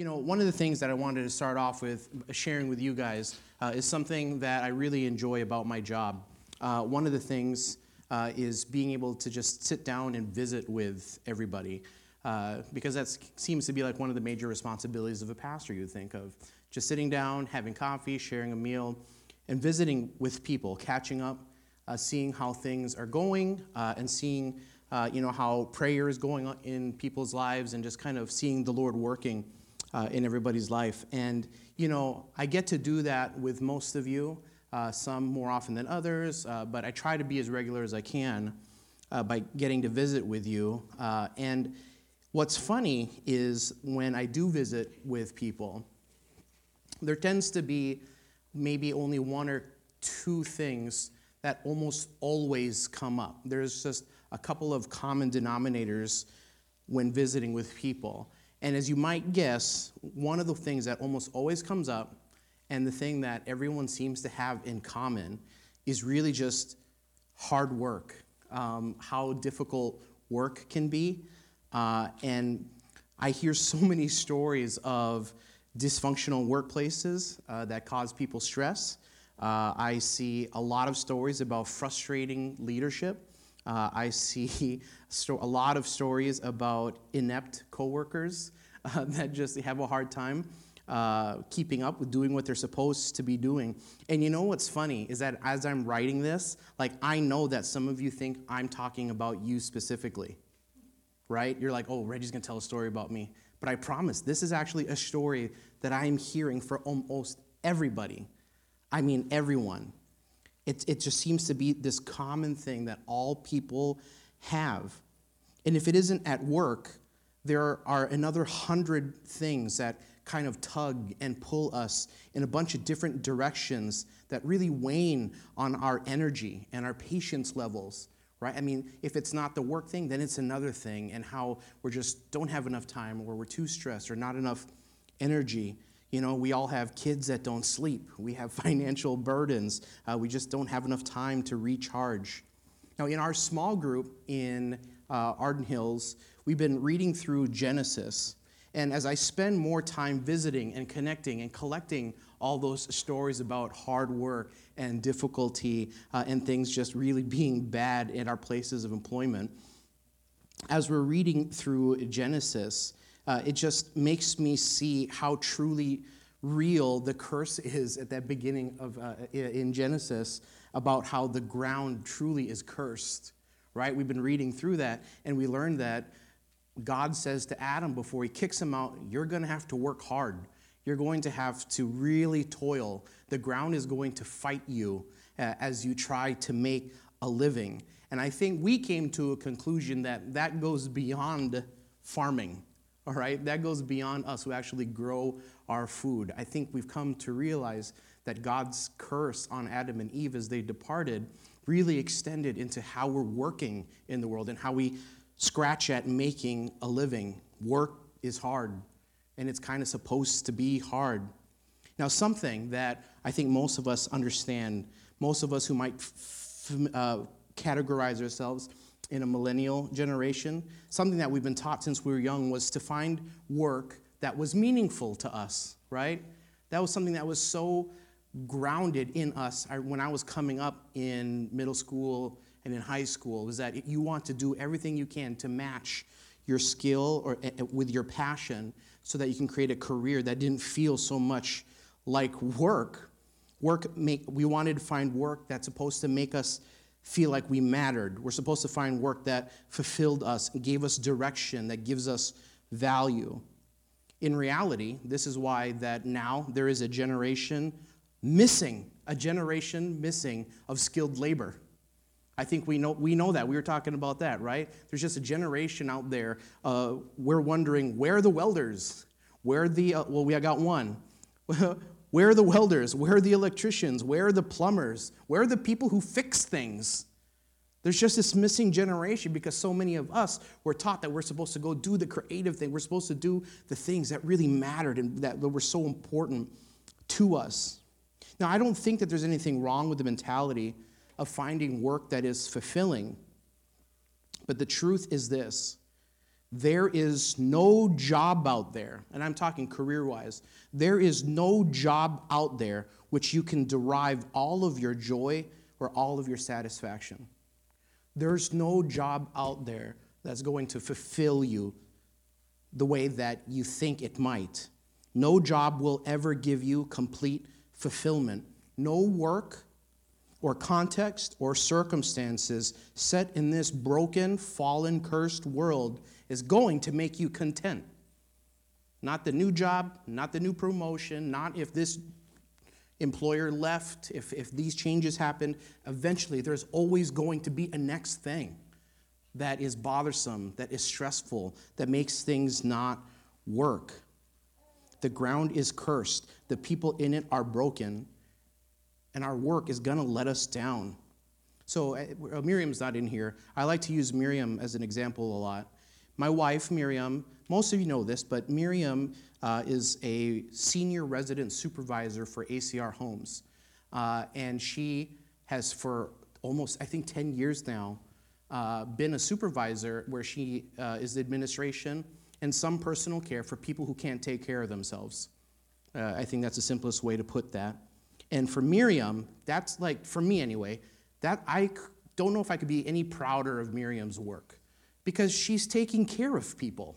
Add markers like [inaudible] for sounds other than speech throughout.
You know, one of the things that I wanted to start off with sharing with you guys uh, is something that I really enjoy about my job. Uh, one of the things uh, is being able to just sit down and visit with everybody, uh, because that seems to be like one of the major responsibilities of a pastor, you think of. Just sitting down, having coffee, sharing a meal, and visiting with people, catching up, uh, seeing how things are going, uh, and seeing you know, how prayer is going in people's lives, and just kind of seeing the Lord working uh, in everybody's life. And, you know, I get to do that with most of you, uh, some more often than others, uh, but I try to be as regular as I can uh, by getting to visit with you. Uh, and what's funny is when I do visit with people, there tends to be maybe only one or two things that almost always come up. There's just a couple of common denominators when visiting with people. And as you might guess, one of the things that almost always comes up, and the thing that everyone seems to have in common, is really just hard work, um, how difficult work can be. Uh, and I hear so [laughs] many stories of dysfunctional workplaces uh, that cause people stress. Uh, I see a lot of stories about frustrating leadership. Uh, I see [laughs] sto- a lot of stories about inept coworkers [laughs] uh, that just have a hard time uh, keeping up with doing what they're supposed to be doing. And you know what's funny is that as I'm writing this, like I know that some of you think I'm talking about you specifically, right? You're like, oh, Reggie's gonna tell a story about me. But I promise, this is actually a story that I'm hearing for almost everybody. I mean, everyone. It, it just seems to be this common thing that all people have. And if it isn't at work, there are another hundred things that kind of tug and pull us in a bunch of different directions that really wane on our energy and our patience levels right i mean if it's not the work thing then it's another thing and how we're just don't have enough time or we're too stressed or not enough energy you know, we all have kids that don't sleep. We have [laughs] financial burdens. Uh, we just don't have enough time to recharge. Now, in our small group in uh, Arden Hills, we've been reading through Genesis. And as I spend more time visiting and connecting and collecting all those stories about hard work and difficulty uh, and things just really [laughs] being bad in our places of employment, as we're reading through Genesis, uh, it just makes me see how truly real the curse is at that beginning of uh, in Genesis about how the ground truly is cursed. Right? We've been reading through that, and we learned that God says to Adam before he kicks him out, You're going to have to work hard. You're going to have to really toil. The ground is going to fight you uh, as you try to make a living. And I think we came to a conclusion that that goes beyond farming all right? That goes beyond us who actually grow our food. I think we've come to realize that God's curse on Adam and Eve as they departed really extended into how we're working in the world and how we scratch at making a living. Work is hard, and it's kind of supposed to be hard. Now, something that I think most of us understand, most of us who might f- uh, categorize ourselves in a millennial generation, something that we've been taught since we were young was to find work that was meaningful to us, right? That was something that was so grounded in us I, when I was coming up in middle school and in high school, was that you want to do everything you can to match your skill or uh, with your passion so that you can create a career that didn't feel so much like work. Work make we wanted to find work that's supposed to make us feel like we mattered. We're supposed to find work that fulfilled us gave us direction, that gives us value. In reality, this is why that now there is a generation missing, a generation missing of skilled labor. I think we know, we know that. We were talking about that, right? There's just a generation out there. Uh, we're wondering where are the welders? Where are the, uh, well, we got one. [laughs] Where are the welders? Where are the electricians? Where are the plumbers? Where are the people who fix things? There's just this missing generation because so many of us were taught that we're supposed to go do the creative thing. We're supposed to do the things that really mattered and that were so important to us. Now, I don't think that there's anything wrong with the mentality of finding work that is fulfilling. But the truth is this There is no job out there, and I'm talking career wise, there is no job out there which you can derive all of your joy or all of your satisfaction. There's no job out there that's going to fulfill you the way that you think it might. No job will ever give you complete fulfillment. No work or context or circumstances set in this broken, fallen, cursed world is going to make you content. Not the new job, not the new promotion, not if this employer left, if, if these changes happened. Eventually, there's always going to be a next thing that is bothersome, that is stressful, that makes things not work. The ground is cursed, the people in it are broken, and our work is going to let us down. So, uh, Miriam's not in here. I like to use Miriam as an example a lot. My wife, Miriam, most of you know this, but Miriam uh, is a senior resident supervisor for ACR Homes. Uh, and she has, for almost, I think, 10 years now, uh, been a supervisor where she uh, is the administration and some personal care for people who can't take care of themselves. Uh, I think that's the simplest way to put that. And for Miriam, that's like, for me anyway, that I don't know if I could be any prouder of Miriam's work because she's taking care of people.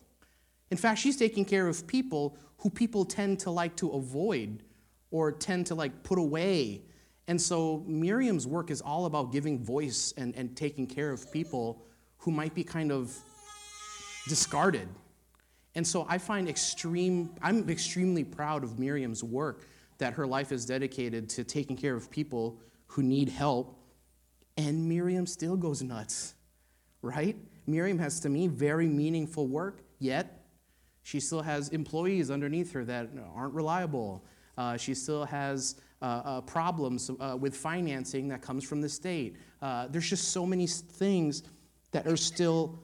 In fact, she's taking care of people who people tend to like to avoid or tend to like put away. And so Miriam's work is all about giving voice and, and taking care of people who might be kind of discarded. And so I find extreme, I'm extremely proud of Miriam's work that her life is dedicated to taking care of people who need help. And Miriam still goes nuts, right? Miriam has, to me, very meaningful work, yet she still has employees underneath her that aren't reliable. Uh, she still has uh, uh, problems uh, with financing that comes from the state. Uh, there's just so many things that are still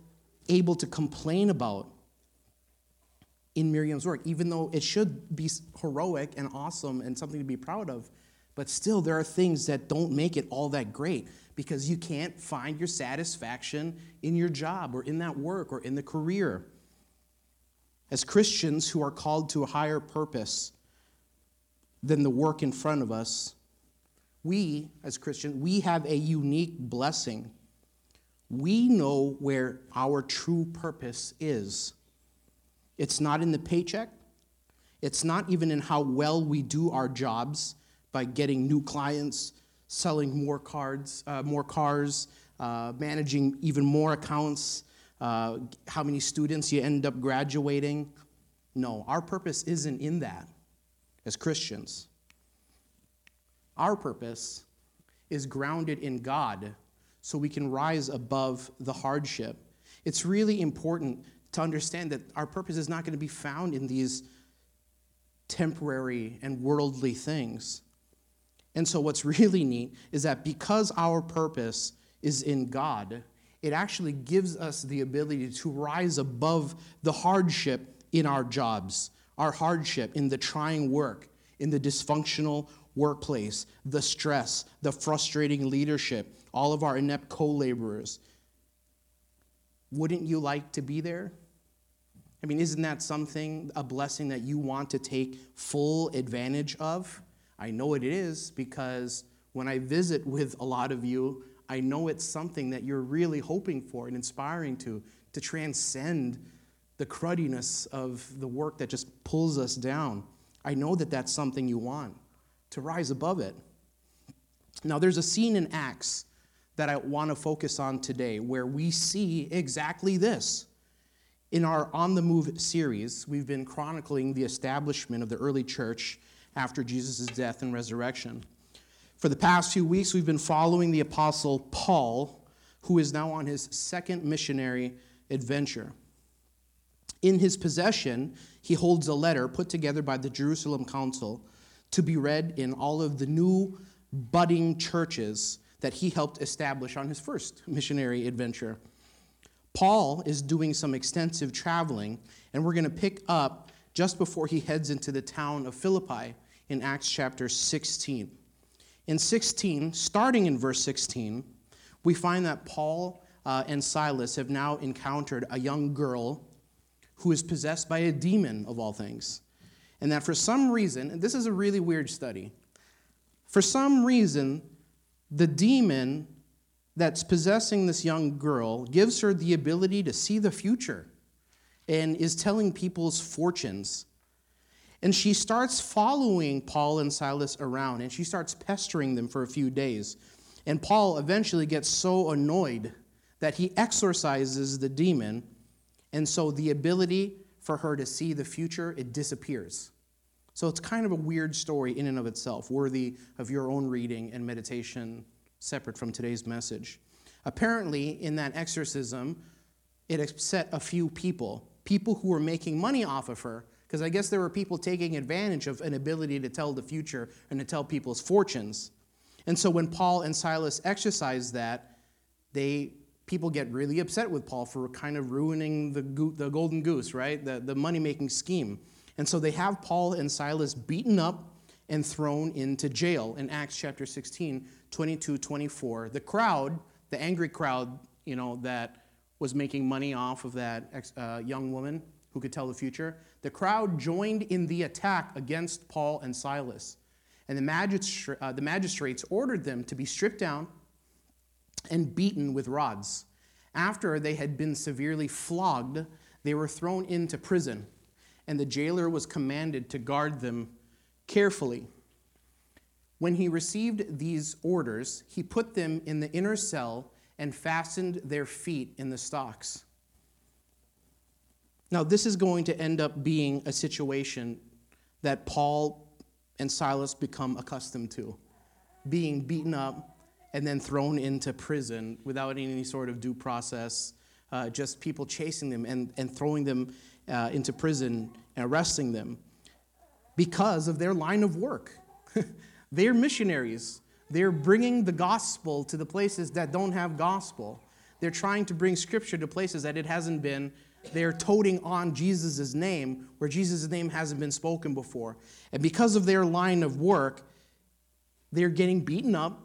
able to complain about in Miriam's work, even though it should be heroic and awesome and something to be proud of. But still, there are things that don't make it all that great because you can't find your satisfaction in your job or in that work or in the career. As Christians who are called to a higher purpose than the work in front of us, we, as Christians, we have a unique blessing. We know where our true purpose is. It's not in the paycheck. It's not even in how well we do our jobs by getting new clients, selling more cards, uh, more cars, uh, managing even more accounts, uh, how many students you end up graduating. No, our purpose isn't in that as Christians. Our purpose is grounded in God so we can rise above the hardship. It's really important to understand that our purpose is not going to be found in these temporary and worldly things. And so, what's [laughs] really neat is that because our purpose is in God, it actually gives us the ability to rise above the hardship in our jobs, our hardship in the trying work, in the dysfunctional workplace, the stress, the frustrating leadership, all of our inept co laborers. Wouldn't you like to be there? I mean, isn't that something, a blessing that you want to take full advantage of? I know it is because when I visit with a lot of you, I know it's something that you're really hoping for and inspiring to, to transcend the cruddiness of the work that just pulls us down. I know that that's something you want, to rise above it. Now, there's a scene in Acts that I want to focus on today where we see exactly this. In our On the Move series, we've been chronicling the establishment of the early church after Jesus' death and resurrection. For the past few weeks, we've been following the Apostle Paul, who is now on his second missionary adventure. In his possession, he holds a letter put together by the Jerusalem Council to be read in all of the new budding churches that he helped establish on his first missionary adventure. Paul is doing some extensive traveling, and we're going to pick up just before he heads into the town of Philippi in Acts chapter 16. In 16, starting in verse 16, we find that Paul uh, and Silas have now encountered a young girl who is possessed by a demon of all things. And that for some reason, and this is a really weird study, for some reason, the demon that's possessing this young girl gives her the ability to see the future and is telling people's fortunes. And she starts following Paul and Silas around and she starts pestering them for a few days. And Paul eventually gets so annoyed that he exorcises the demon and so the ability for her to see the future it disappears. So it's kind of a weird story in and of itself, worthy of your own reading and meditation separate from today's message. Apparently, in that exorcism, it upset a few people, people who were making money off of her, because I guess there were people taking advantage of an ability to tell the future and to tell people's fortunes. And so when Paul and Silas exercised that, they people get really upset with Paul for kind of ruining the, go- the golden goose, right? The, the money making scheme. And so they have Paul and Silas beaten up and thrown into jail in Acts chapter 16, 22, 24. The crowd, the angry crowd, you know, that was making money off of that uh, young woman who could tell the future, the crowd joined in the attack against Paul and Silas. And the, magistra- uh, the magistrates ordered them to be stripped down and beaten with rods. After they had been severely flogged, they were thrown into prison and the jailer was commanded to guard them carefully. When he received these orders, he put them in the inner cell and fastened their feet in the stocks. Now, this is going to end up being a situation that Paul and Silas become accustomed to being beaten up and then thrown into prison without any sort of due process, uh, just people chasing them and, and throwing them uh, into prison and arresting them because of their line of work. [laughs] They're missionaries. They're bringing the gospel to the places that don't have gospel. They're trying to bring scripture to places that it hasn't been. They're toting on Jesus' name where Jesus' name hasn't been spoken before. And because of their line of work, they're getting beaten up,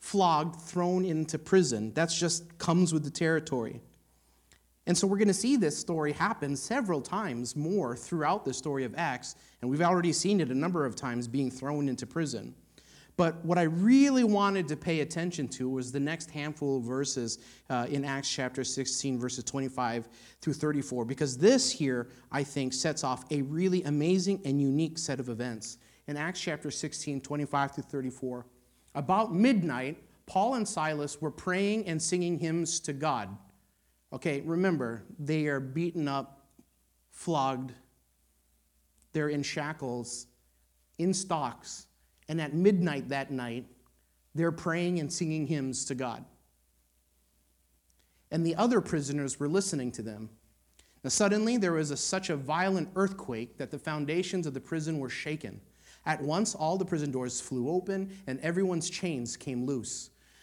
flogged, thrown into prison. That's just comes with the territory. And so we're going to see this story happen several times more throughout the story of Acts, and we've already seen it a number of times being thrown into prison. But what I really wanted to pay attention to was the next handful of verses uh, in Acts chapter 16, verses 25 through 34, because this here, I think, sets off a really amazing and unique set of events. In Acts chapter 16, 25 through 34, about midnight, Paul and Silas were praying and singing hymns to God. Okay, remember, they are beaten up, flogged, they're in shackles, in stocks, and at midnight that night, they're praying and singing hymns to God. And the other prisoners were listening to them. Now, suddenly, there was a, such a violent earthquake that the foundations of the prison were shaken. At once, all the prison doors flew open, and everyone's chains came loose.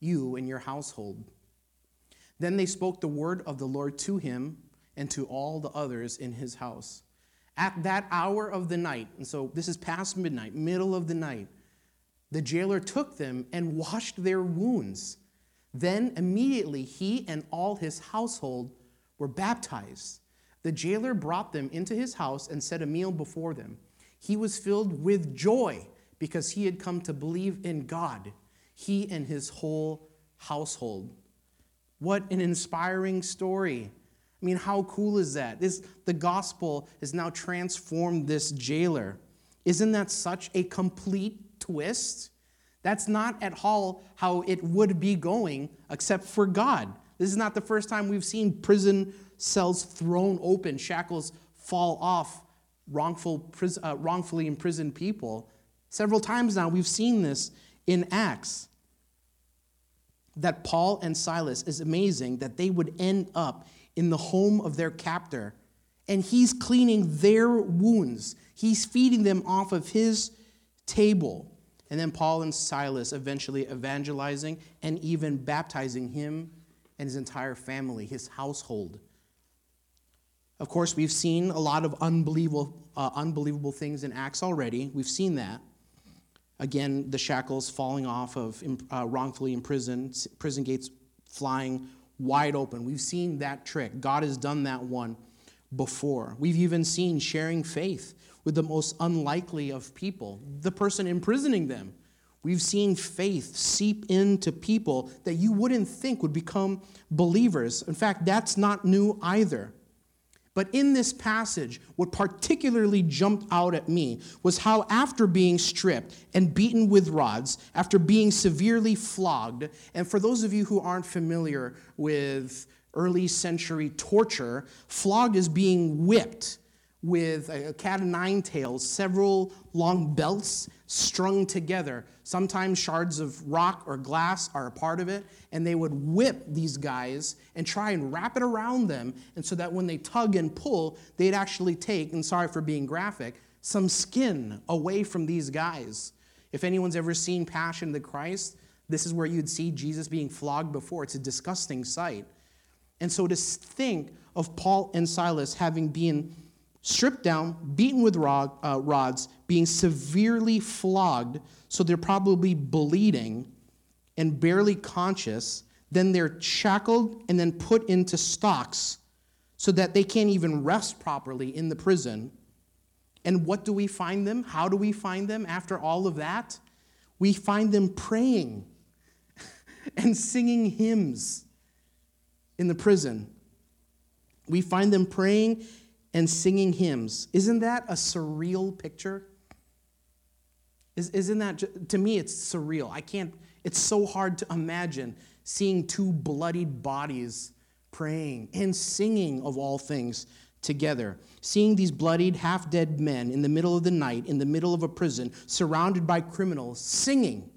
you and your household. Then they spoke the word of the Lord to him and to all the others in his house. At that hour of the night, and so this is past midnight, middle of the night, the jailer took them and washed their wounds. Then immediately he and all his household were baptized. The jailer brought them into his house and set a meal before them. He was filled with joy because he had come to believe in God he and his whole household. What an inspiring story. I mean, how cool is that? This, the gospel has now transformed this jailer. Isn't that such a complete twist? That's not at all how it would be going, except for God. This is not the first time we've seen prison cells thrown open, shackles fall off wrongful, uh, wrongfully imprisoned people. Several times now we've seen this in Acts. That Paul and Silas is amazing that they would end up in the home of their captor and he's cleaning their wounds. He's feeding them off of his table. And then Paul and Silas eventually evangelizing and even baptizing him and his entire family, his household. Of course, we've seen a lot of unbelievable, uh, unbelievable things in Acts already. We've seen that. Again, the shackles falling off of uh, wrongfully imprisoned, prison gates flying wide open. We've seen that trick. God has done that one before. We've even seen sharing faith with the most unlikely of people, the person imprisoning them. We've seen faith seep into people that you wouldn't think would become believers. In fact, that's not new either. But in this passage, what particularly jumped out at me was how, after being stripped and beaten with rods, after being severely flogged, and for those of you who aren't familiar with early century torture, flogged is being whipped with a cat of nine tails, several long belts strung together. Sometimes shards of rock or glass are a part of it, and they would whip these guys and try and wrap it around them, and so that when they tug and pull, they'd actually take, and sorry for being graphic, some skin away from these guys. If anyone's ever seen Passion of the Christ, this is where you'd see Jesus being flogged before. It's a disgusting sight. And so to think of Paul and Silas having been stripped down, beaten with rod, uh, rods, being severely flogged, so they're probably bleeding and barely conscious. Then they're shackled and then put into stocks so that they can't even rest properly in the prison. And what do we find them? How do we find them after all of that? We find them praying [laughs] and singing hymns in the prison. We find them praying and singing hymns. Isn't that a surreal picture? Isn't that, to me, it's surreal. I can't, it's so hard to imagine seeing two bloodied bodies praying and singing of all things together. Seeing these bloodied, half dead men in the middle of the night, in the middle of a prison, surrounded by criminals, singing.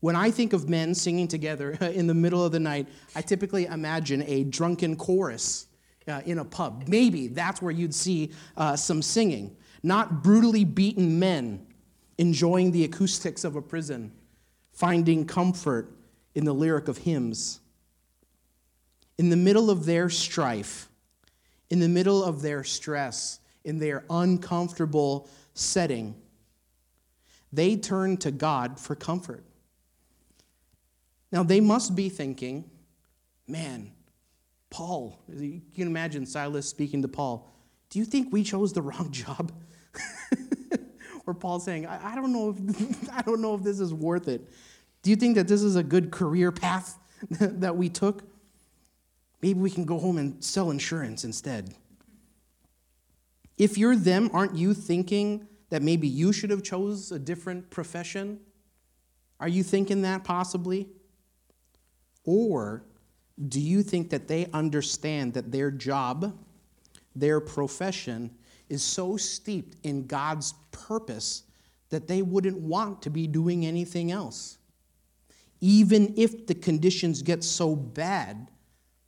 When I think of men singing together [laughs] in the middle of the night, I typically imagine a drunken chorus uh, in a pub. Maybe that's where you'd see uh, some singing. Not brutally beaten men enjoying the acoustics of a prison, finding comfort in the lyric of hymns. In the middle of their strife, in the middle of their stress, in their uncomfortable setting, they turn to God for comfort. Now, they must be thinking, man, Paul, you can imagine Silas speaking to Paul, Do you think we chose the wrong job? [laughs] or Paul saying, I, I, don't know if, [laughs] I don't know if this is worth it. Do you think that this is a good career path [laughs] that we took? Maybe we can go home and sell insurance instead. If you're them, aren't you thinking that maybe you should have chose a different profession? Are you thinking that possibly? Or do you think that they understand that their job, their profession, is so steeped in God's purpose that they wouldn't want to be doing anything else? Even if the conditions get so bad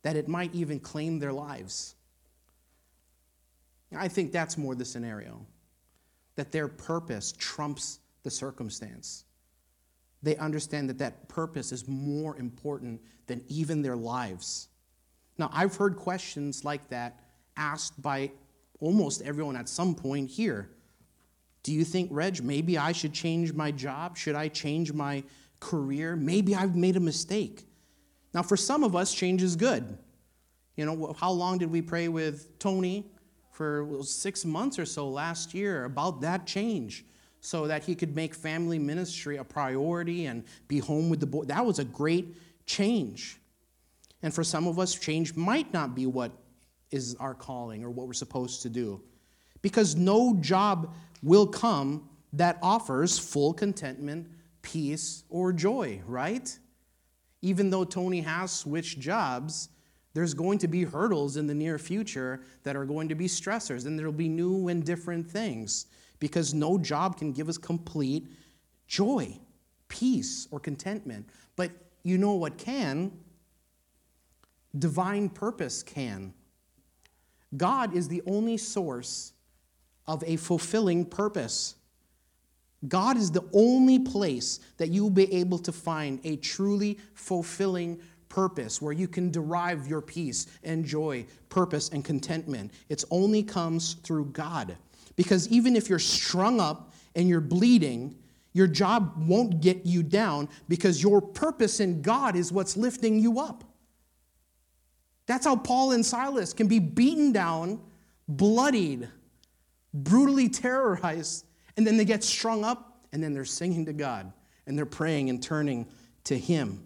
that it might even claim their lives. I think that's more the scenario that their purpose trumps the circumstance. They understand that that purpose is more important than even their lives. Now, I've heard questions like that asked by almost everyone at some point here. Do you think, Reg, maybe I should change my job? Should I change my career? Maybe I've made a mistake. Now, for some of us, change is good. You know, how long did we pray with Tony? For six months or so last year about that change so that he could make family ministry a priority and be home with the boy. That was a great change. And for some of us, change might not be what is our calling or what we're supposed to do. Because no job will come that offers full contentment, peace, or joy, right? Even though Tony has switched jobs, there's going to be hurdles in the near future that are going to be stressors, and there'll be new and different things because no job can give us complete joy, peace, or contentment. But you know what can? Divine purpose can. God is the only source of a fulfilling purpose. God is the only place that you will be able to find a truly fulfilling purpose where you can derive your peace and joy, purpose and contentment. It only comes through God. Because even if you're strung up and you're bleeding, your job won't get you down because your purpose in God is what's lifting you up. That's how Paul and Silas can be beaten down, bloodied, brutally terrorized, and then they get strung up, and then they're singing to God, and they're praying and turning to Him.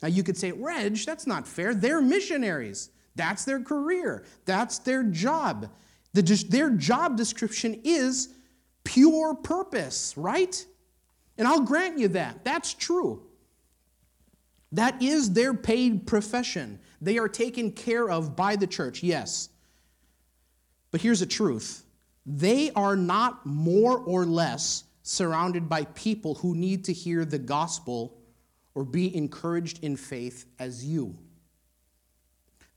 Now you could say, Reg, that's not fair. They're missionaries. That's their career, that's their job. The, their job description is pure purpose, right? And I'll grant you that. That's true. That is their paid profession. They are taken care of by the church, yes. But here's the truth they are not more or less surrounded by people who need to hear the gospel or be encouraged in faith as you.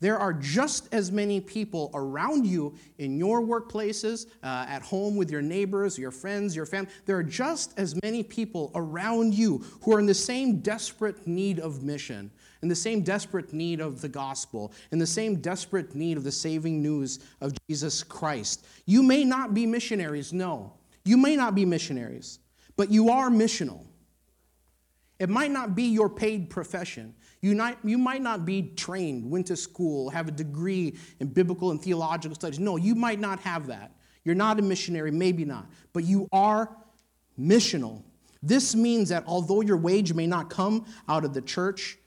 There are just as many people around you in your workplaces, uh, at home with your neighbors, your friends, your family. There are just as many people around you who are in the same desperate need of mission, in the same desperate need of the gospel, in the same desperate need of the saving news of Jesus Christ. You may not be missionaries, no. You may not be missionaries, but you are missional. It might not be your paid profession. You, you might not be trained, went to school, have a degree in biblical and theological studies. No, you might not have that. You're not a missionary, maybe not, but you are missional. This means that although your wage may not come out of the church,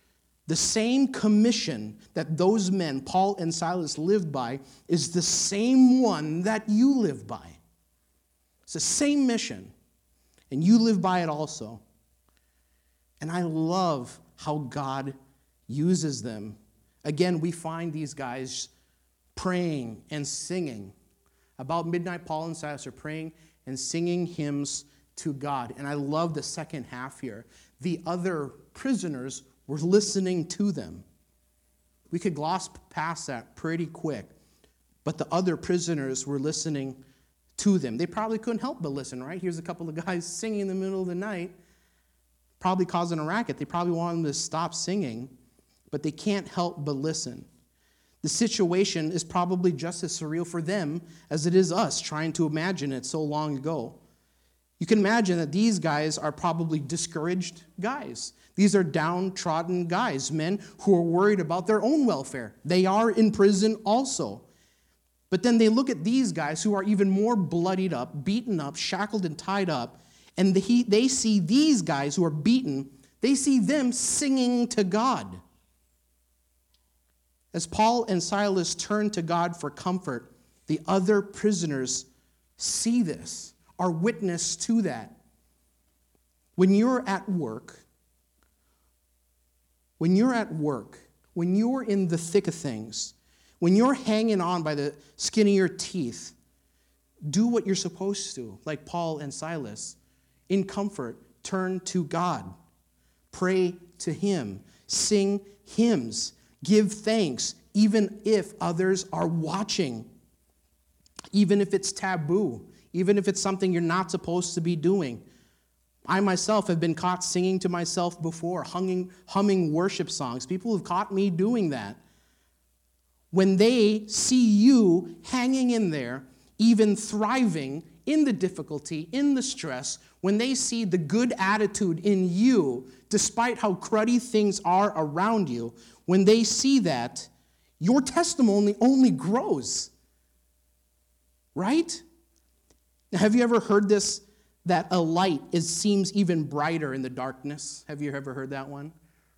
the same commission that those men, Paul and Silas, lived by, is the same one that you live by. It's the same mission, and you live by it also. And I love how God uses them. Again, we find these guys praying and singing. About midnight, Paul and Silas are praying and singing hymns to God. And I love the second half here. The other prisoners were listening to them. We could gloss past that pretty quick, but the other prisoners were listening to them. They probably couldn't help but listen, right? Here's a couple of guys [laughs] singing in the middle of the night probably causing a racket. They probably want them to stop singing, but they can't help but listen. The situation is probably just as surreal for them as it is us trying to imagine it so long ago. You can imagine that these guys are probably discouraged guys. These are downtrodden guys, men who are worried about their own welfare. They are in prison also. But then they look at these guys who are even more bloodied up, beaten up, shackled, and tied up, and the, they see these guys who are beaten, they see them singing to God. As Paul and Silas turn to God for comfort, the other prisoners see this, are witness to that. When you're at work, when you're at work, when you're in the thick of things, when you're hanging on by the skin of your teeth, do what you're supposed to, like Paul and Silas in comfort, turn to God. Pray to Him. Sing hymns. Give thanks, even if others are watching. Even if it's taboo. Even if it's something you're not supposed to be doing. I myself have been caught singing to myself before, humming, humming worship songs. People have caught me doing that. When they see you hanging in there, even thriving in the difficulty, in the stress, when they see the good attitude in you, despite how cruddy things are around you, when they see that, your testimony only grows. Right? Now, have you ever heard this? That a light is, seems even brighter in the darkness. Have you ever heard that one?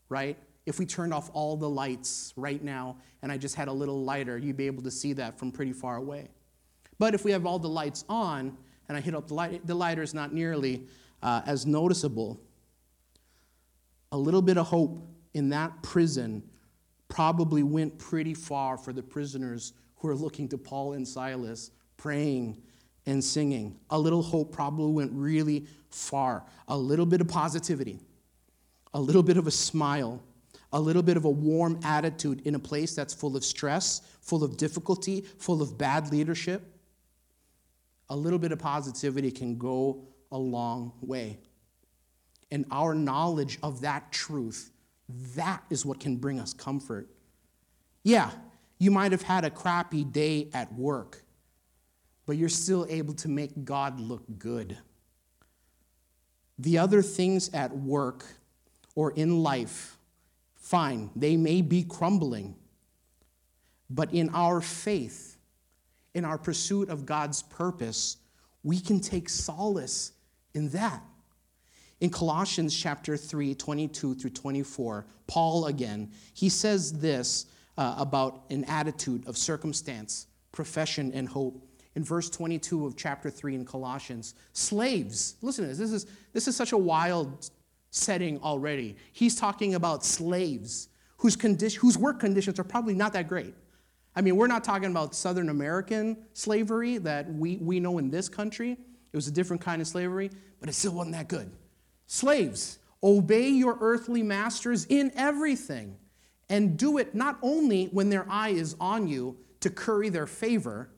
Right? If we turned off all the lights right now and I just had a little lighter, you'd be able to see that from pretty far away. But if we have all the lights on, and I hit up the light, the lighter is not nearly uh, as noticeable. A little bit of hope in that prison probably went pretty far for the prisoners who are looking to Paul and Silas, praying and singing. A little hope probably went really far. A little bit of positivity, a little bit of a smile, a little bit of a warm attitude in a place that's full of stress, full of difficulty, full of bad leadership, a little bit of positivity can go a long way. And our knowledge of that truth, that is what can bring us comfort. Yeah, you might have had a crappy day at work, but you're still able to make God look good. The other things at work or in life, fine, they may be crumbling, but in our faith, in our pursuit of God's purpose, we can take solace in that. In Colossians chapter 3, 22 through 24, Paul again, he says this uh, about an attitude of circumstance, profession, and hope. In verse 22 of chapter 3 in Colossians, slaves, listen to this, this is, this is such a wild setting already. He's talking about slaves whose, condition, whose work conditions are probably not that great. I mean, we're not talking about Southern American slavery that we, we know in this country. It was a different kind of slavery, but it still wasn't that good. Slaves, obey your earthly masters in everything, and do it not only when their eye is on you to curry their favor,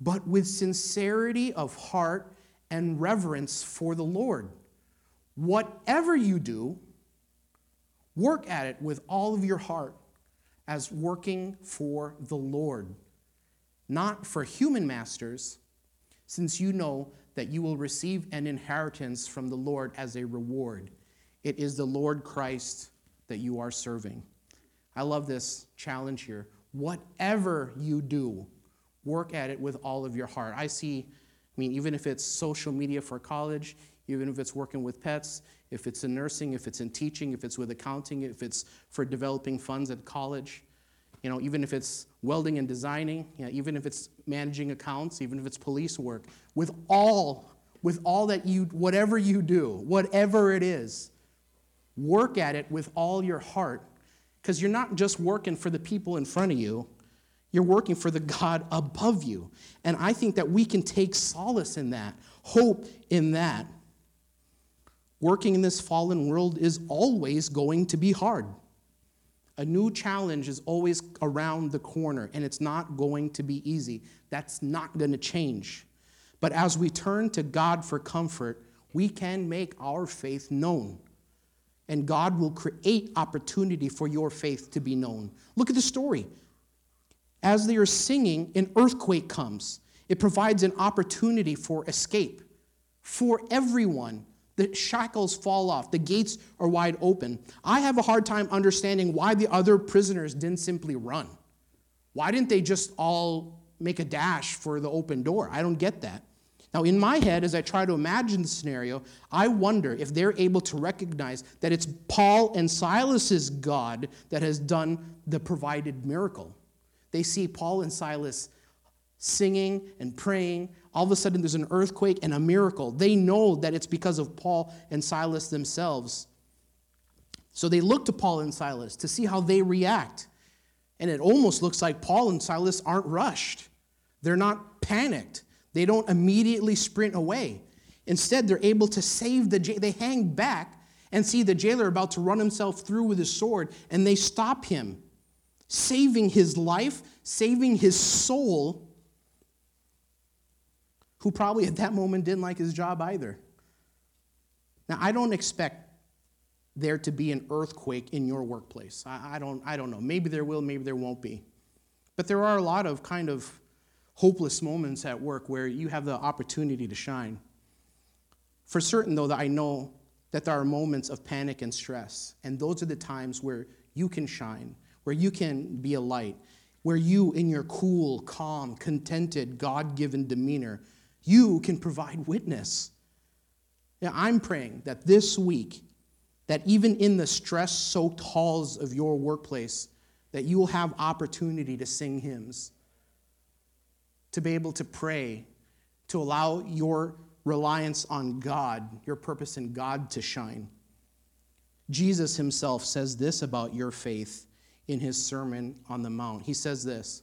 but with sincerity of heart and reverence for the Lord. Whatever you do, work at it with all of your heart as working for the Lord, not for human masters, since you know that you will receive an inheritance from the Lord as a reward. It is the Lord Christ that you are serving. I love this challenge here. Whatever you do, work at it with all of your heart. I see, I mean, even if it's social media for college, even if it's working with pets, if it's in nursing, if it's in teaching, if it's with accounting, if it's for developing funds at college, you know, even if it's welding and designing, you know, even if it's managing accounts, even if it's police work, with all, with all that you, whatever you do, whatever it is, work at it with all your heart, because you're not just working for the people in front of you, you're working for the God above you. And I think that we can take solace in that, hope in that. Working in this fallen world is always going to be hard. A new challenge is always around the corner, and it's not going to be easy. That's not going to change. But as we turn to God for comfort, we can make our faith known. And God will create opportunity for your faith to be known. Look at the story. As they are singing, an earthquake comes. It provides an opportunity for escape for everyone. The shackles fall off, the gates are wide open. I have a hard time understanding why the other prisoners didn't simply run. Why didn't they just all make a dash for the open door? I don't get that. Now, in my head, as I try to imagine the scenario, I wonder if they're able to recognize that it's Paul and Silas's God that has done the provided miracle. They see Paul and Silas singing and praying. All of a sudden, there's an earthquake and a miracle. They know that it's because of Paul and Silas themselves. So they look to Paul and Silas to see how they react. And it almost looks like Paul and Silas aren't rushed, they're not panicked. They don't immediately sprint away. Instead, they're able to save the they hang back and see the jailer about to run himself through with his sword, and they stop him, saving his life, saving his soul, who probably at that moment didn't like his job either. Now, I don't expect there to be an earthquake in your workplace. I, I, don't, I don't know. Maybe there will, maybe there won't be. But there are a lot of kind of hopeless moments at work where you have the opportunity to shine. For certain, though, that I know that there are moments of panic and stress, and those are the times where you can shine, where you can be a light, where you, in your cool, calm, contented, God given demeanor, you can provide witness. Now, I'm praying that this week, that even in the stress soaked halls of your workplace, that you will have opportunity to sing hymns to be able to pray, to allow your reliance on God, your purpose in God to shine. Jesus himself says this about your faith in his Sermon on the Mount. He says this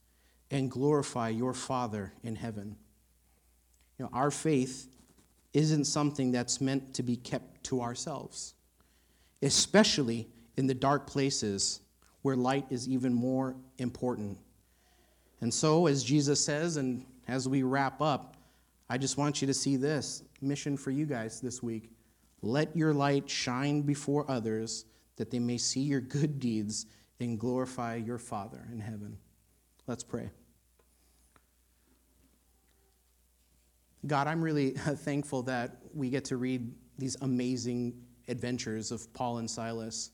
and glorify your Father in heaven. You know, our faith isn't something that's meant to be kept to ourselves, especially in the dark places where light is even more important. And so, as Jesus says, and as we wrap up, I just want you to see this mission for you guys this week. Let your light shine before others that they may see your good deeds and glorify your Father in heaven. Let's pray. God, I'm really [laughs] thankful that we get to read these amazing adventures of Paul and Silas,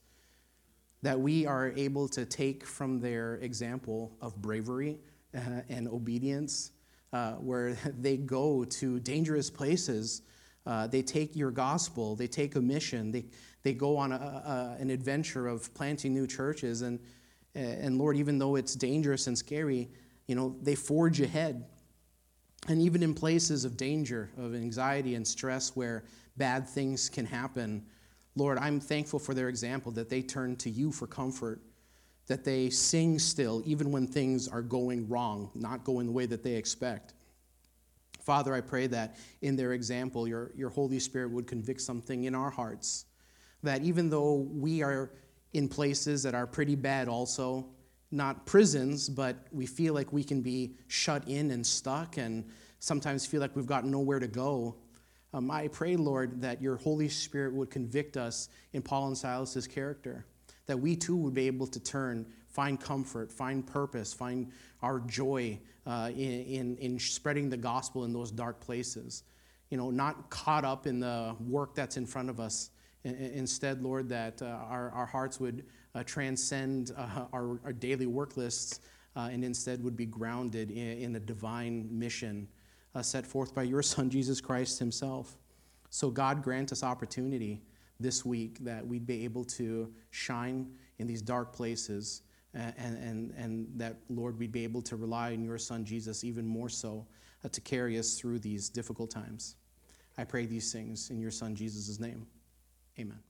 that we are able to take from their example of bravery uh, and obedience, uh, where [laughs] they go to dangerous places. Uh, they take your gospel, they take a mission, they, they go on a, a, an adventure of planting new churches. And, and Lord, even though it's dangerous and scary, you know, they forge ahead and even in places of danger, of anxiety and stress where bad things can happen, Lord, I'm thankful for their example that they turn to you for comfort, that they sing still, even when things are going wrong, not going the way that they expect. Father, I pray that in their example, your, your Holy Spirit would convict something in our hearts. That even though we are in places that are pretty bad, also, not prisons, but we feel like we can be shut in and stuck and sometimes feel like we've got nowhere to go. Um, I pray, Lord, that your Holy Spirit would convict us in Paul and Silas's character, that we too would be able to turn, find comfort, find purpose, find our joy uh, in, in, in spreading the gospel in those dark places. You know, not caught up in the work that's in front of us. Instead, Lord, that uh, our, our hearts would transcend uh, our, our, daily work lists uh, and instead would be grounded in, in divine mission uh, set forth by your [laughs] Son, Jesus Christ Himself. So, God, grant us opportunity this week that we'd be able to shine in these dark places and, and, and that, Lord, we'd be able to rely on your Son, Jesus, even more so uh, to carry us through these difficult times. I pray these things in your Son, Jesus' name. Amen.